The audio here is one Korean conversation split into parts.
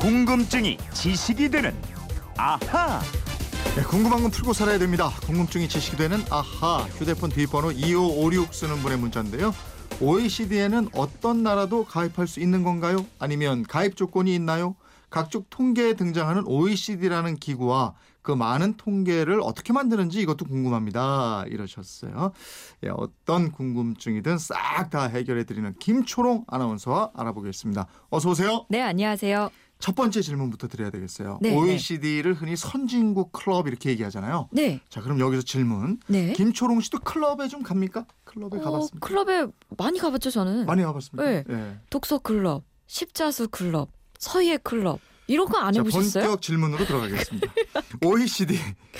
궁금증이 지식이 되는 아하. 네, 궁금한 건 풀고 살아야 됩니다. 궁금증이 지식이 되는 아하 휴대폰 뒷번호 2556 쓰는 분의 문자인데요. OECD에는 어떤 나라도 가입할 수 있는 건가요? 아니면 가입 조건이 있나요? 각종 통계에 등장하는 OECD라는 기구와 그 많은 통계를 어떻게 만드는지 이것도 궁금합니다. 이러셨어요. 예, 어떤 궁금증이든 싹 다 해결해 드리는 김초롱 아나운서와 알아보겠습니다. 어서 오세요. 네, 안녕하세요. 첫 번째 질문부터 드려야 되겠어요. 네, OECD를 흔히 선진국 클럽 이렇게 얘기하잖아요. 네, 자, 그럼 여기서 질문. 네. 김초롱 씨도 클럽에 좀 갑니까? 클럽에 어, 가봤습니까? 클럽에 많이 가봤죠, 저는. 많이 가봤습니까? 네. 예. 독서 클럽, 십자수 클럽, 서예 클럽. 이런 거안 자, 해보셨어요? 본격 질문으로 들어가겠습니다. OECD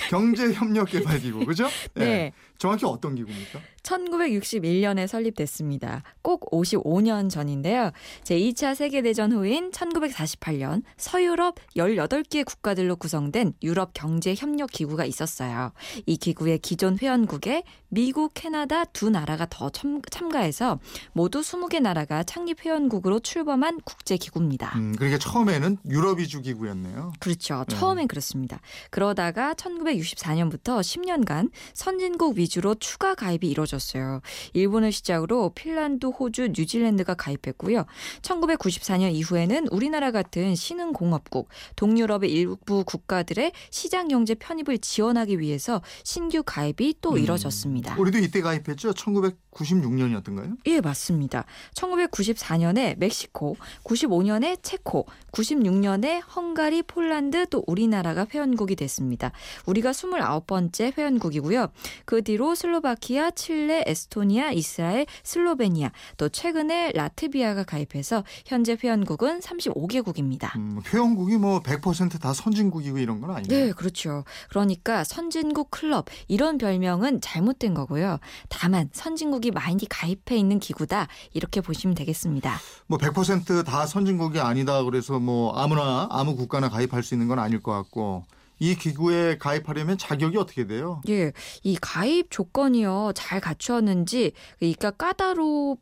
경제협력개발기구 그죠? 예. 네. 정확히 어떤 기구입니까? 1961년에 설립됐습니다. 꼭 55년 전인데요. 제2차 세계대전 후인 1948년 서유럽 18개 국가들로 구성된 유럽 경제협력기구가 있었어요. 이 기구의 기존 회원국에 미국, 캐나다 두 나라가 더 참, 참가해서 모두 20개 나라가 창립 회원국으로 출범한 국제기구입니다. 음, 그러니까 처음에는 유럽 위주 기구였네요. 그렇죠. 네. 처음엔 그렇습니다. 그러다가 1964년부터 10년간 선진국 위주로 추가 가입이 이루어졌어요. 일본을 시작으로 핀란드, 호주, 뉴질랜드가 가입했고요. 1994년 이후에는 우리나라 같은 신흥공업국, 동유럽의 일부 국가들의 시장 경제 편입을 지원하기 위해서 신규 가입이 또 음, 이뤄졌습니다. 우리도 이때 가입했죠? 1996년이었던가요? 예, 맞습니다. 1994년에 멕시코, 95년에 체코, 96년에 헝가리, 폴란드 또 우리나라가 회원국이 됐습니다. 우리가 29번째 회원국이고요. 그 뒤로 슬로바키아, 칠레, 에스토니아, 이스라엘, 슬로베니아, 또 최근에 라트비아가 가입해서 현재 회원국은 35개국입니다. 음, 회원국이 뭐 100%다 선진국이고 이런 건 아니에요. 네, 그렇죠. 그러니까 선진국 클럽 이런 별명은 잘못된 거고요. 다만 선진국이 많이 가입해 있는 기구다 이렇게 보시면 되겠습니다. 뭐 100%다 선진국이 아니다 그래서 뭐 아무나 아무 국가나 가입할 수 있는 건 아닐 것 같고 이 기구에 가입하려면 자격이 어떻게 돼요? 예, 이 가입 조건이요 잘 갖추었는지 그러니까 까다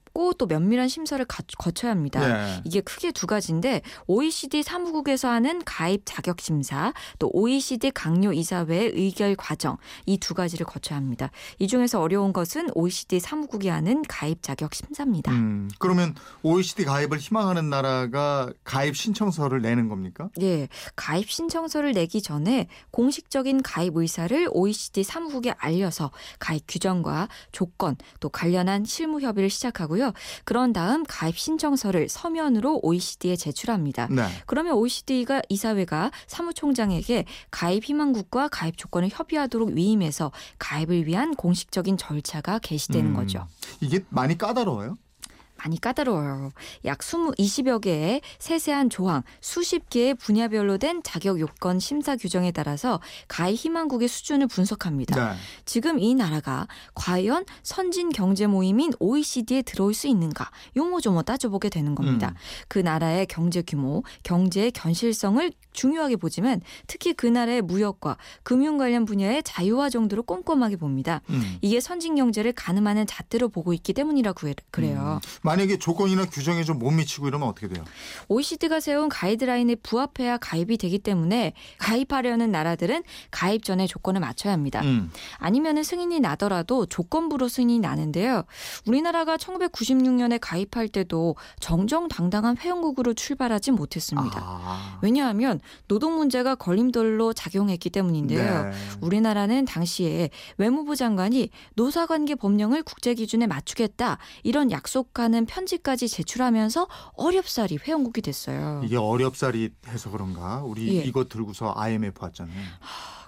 롭고 또 면밀한 심사를 가- 거쳐야 합니다. 네. 이게 크게 두 가지인데 OECD 사무국에서 하는 가입 자격 심사, 또 OECD 강요 이사회의 의결 과정 이 두 가지를 거쳐야 합니다. 이 중에서 어려운 것은 OECD 사무국이 하는 가입 자격 심사입니다. 음, 그러면 OECD 가입을 희망하는 나라가 가입 신청서를 내는 겁니까? 예, 가입 신청서를 내기 전에 공식적인 가입 의사를 OECD 사무국에 알려서 가입 규정과 조건 또 관련한 실무 협의를 시작하고요. 그런 다음 가입 신청서를 서면으로 OECD에 제출합니다. 네. 그러면 OECD가 이사회가 사무총장에게 가입 희망국과 가입 조건을 협의하도록 위임해서 가입을 위한 공식적인 절차가 개시되는 음, 거죠. 이게 많이 까다로워요? 많이 까다로워요. 약 20, 20여 개의 세세한 조항, 수십 개의 분야별로 된 자격 요건 심사 규정에 따라서 가입 희망국의 수준을 분석합니다. 네. 지금 이 나라가 과연 선진 경제 모임인 OECD에 들어올 수 있는가 요모조모 따져보게 되는 겁니다. 음. 그 나라의 경제 규모, 경제의 견실성을 중요하게 보지만 특히 그 나라의 무역과 금융 관련 분야의 자유화 정도를 꼼꼼하게 봅니다. 음. 이게 선진 경제를 가늠하는 잣대로 보고 있기 때문이라고 해- 그래요. 음. 만약에 조건이나 규정에 좀 못 미치고 이러면 어떻게 돼요? OECD가 세운 가이드라인에 부합해야 가입이 되기 때문에 가입하려는 나라들은 가입 전에 조건을 맞춰야 합니다. 음. 아니면은 승인이 나더라도 조건부로 승인이 나는데요. 우리나라가 1996년에 가입할 때도 정정당당한 회원국으로 출발하지 못했습니다. 아. 왜냐하면 노동 문제가 걸림돌로 작용했기 때문인데요. 네. 우리나라는 당시에 외무부 장관이 노사관계 법령을 국제 기준에 맞추겠다 이런 약속하는 편지까지 제출하면서 어렵사리 회원국이 됐어요. 이게 어렵사리 해서 그런가? 우리 예. 이거 들고서 IMF 왔잖아요.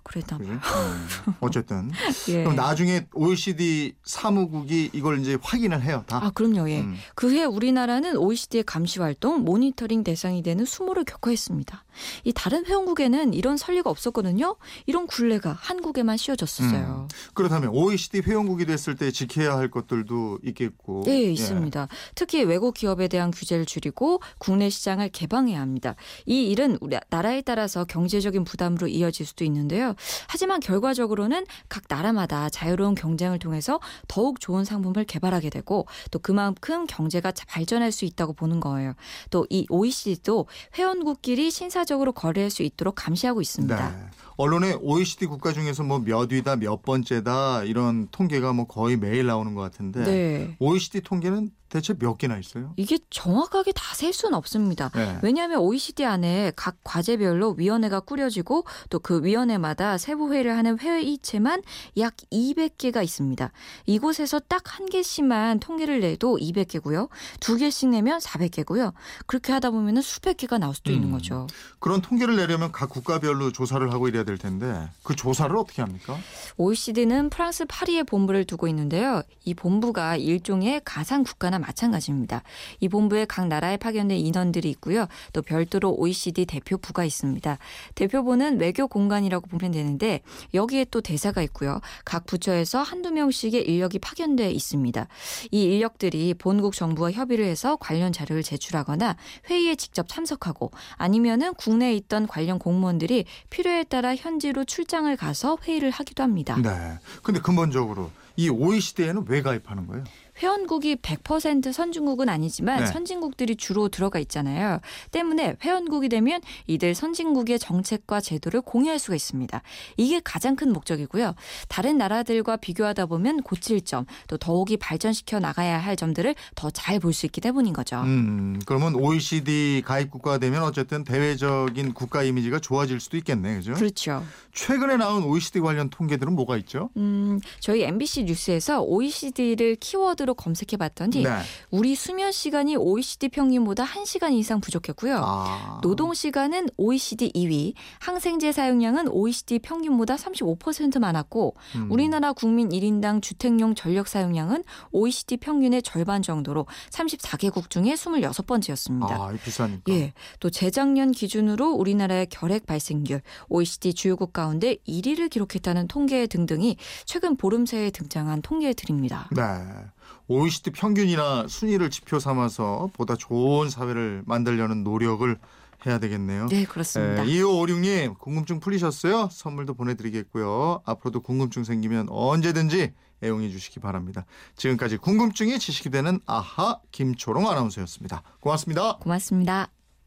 그랬나? 봐요. 음. 어쨌든 예. 그럼 나중에 OECD 사무국이 이걸 이제 확인을 해요. 다. 아, 그럼요. 예. 음. 그해 우리나라는 OECD의 감시 활동, 모니터링 대상이 되는 수모를 겪어했습니다. 이 다른 회원국에는 이런 선례가 없었거든요. 이런 굴레가 한국에만 씌워졌었어요. 그렇다면 OECD 회원국이 됐을 때 지켜야 할 것들도 있겠고. 네, 예. 있습니다. 특히 외국 기업에 대한 규제를 줄이고 국내 시장을 개방해야 합니다. 이 일은 우리 나라에 따라서 경제적인 부담으로 이어질 수도 있는데요. 하지만 결과적으로는 각 나라마다 자유로운 경쟁을 통해서 더욱 좋은 상품을 개발하게 되고 또 그만큼 경제가 발전할 수 있다고 보는 거예요. 또 이 OECD도 회원국끼리 신사적으로 거래할 수 있도록 감시하고 있습니다. 네. 언론에 OECD 국가 중에서 뭐 몇 위다 몇 번째다 이런 통계가 뭐 거의 매일 나오는 것 같은데 네. OECD 통계는 대체 몇 개나 있어요? 이게 정확하게 다 셀 수는 없습니다. 네. 왜냐하면 OECD 안에 각 과제별로 위원회가 꾸려지고 또 그 위원회마다 세부 회의를 하는 회의체만 약 200개가 있습니다. 이곳에서 딱 한 개씩만 통계를 내도 200개고요. 두 개씩 내면 400개고요. 그렇게 하다 보면 수백 개가 나올 수도 있는 음. 거죠. 그런 통계를 내려면 각 국가별로 조사를 하고 이래야 될 텐데 그 조사를 어떻게 합니까? OECD는 프랑스 파리에 본부를 두고 있는데요. 이 본부가 일종의 가상 국가나 마찬가지입니다. 이 본부에 각 나라에 파견된 인원들이 있고요. 또 별도로 OECD 대표부가 있습니다. 대표부는 외교 공간이라고 보면 되는데 여기에 또 대사가 있고요. 각 부처에서 한두 명씩의 인력이 파견돼 있습니다. 이 인력들이 본국 정부와 협의를 해서 관련 자료를 제출하거나 회의에 직접 참석하고 아니면은 국내에 있던 관련 공무원들이 필요에 따라 현지로 출장을 가서 회의를 하기도 합니다. 네. 근데 근본적으로 이 OECD에는 왜 가입하는 거예요? 회원국이 100% 선진국은 아니지만 네. 선진국들이 주로 들어가 있잖아요. 때문에 회원국이 되면 이들 선진국의 정책과 제도를 공유할 수가 있습니다. 이게 가장 큰 목적이고요. 다른 나라들과 비교하다 보면 고칠 점, 또 더욱이 발전시켜 나가야 할 점들을 더 잘 볼 수 있기 때문인 거죠. 음, 그러면 OECD 가입 국가가 되면 어쨌든 대외적인 국가 이미지가 좋아질 수도 있겠네, 그죠? 그렇죠. 최근에 나온 OECD 관련 통계들은 뭐가 있죠? 음, 저희 MBC 뉴스에서 OECD를 키워드로 검색해 봤더니 네. 우리 수면 시간이 OECD 평균보다 1시간 이상 부족했고요. 아. 노동 시간은 OECD 2위, 항생제 사용량은 OECD 평균보다 35% 많았고 음. 우리나라 국민 1인당 주택용 전력 사용량은 OECD 평균의 절반 정도로 34개국 중에 26번째였습니다. 아, 비싸니까. 예, 또 재작년 기준으로 우리나라의 결핵 발생률 OECD 주요국 가운데 1위를 기록했다는 통계 등등이 최근 보름 새에 등장한 통계들입니다. 네. OECD 평균이나 순위를 지표 삼아서 보다 좋은 사회를 만들려는 노력을 해야 되겠네요. 네, 그렇습니다. 2556님 궁금증 풀리셨어요? 선물도 보내드리겠고요. 앞으로도 궁금증 생기면 언제든지 애용해 주시기 바랍니다. 지금까지 궁금증이 지식이 되는 아하 김초롱 아나운서였습니다. 고맙습니다. 고맙습니다.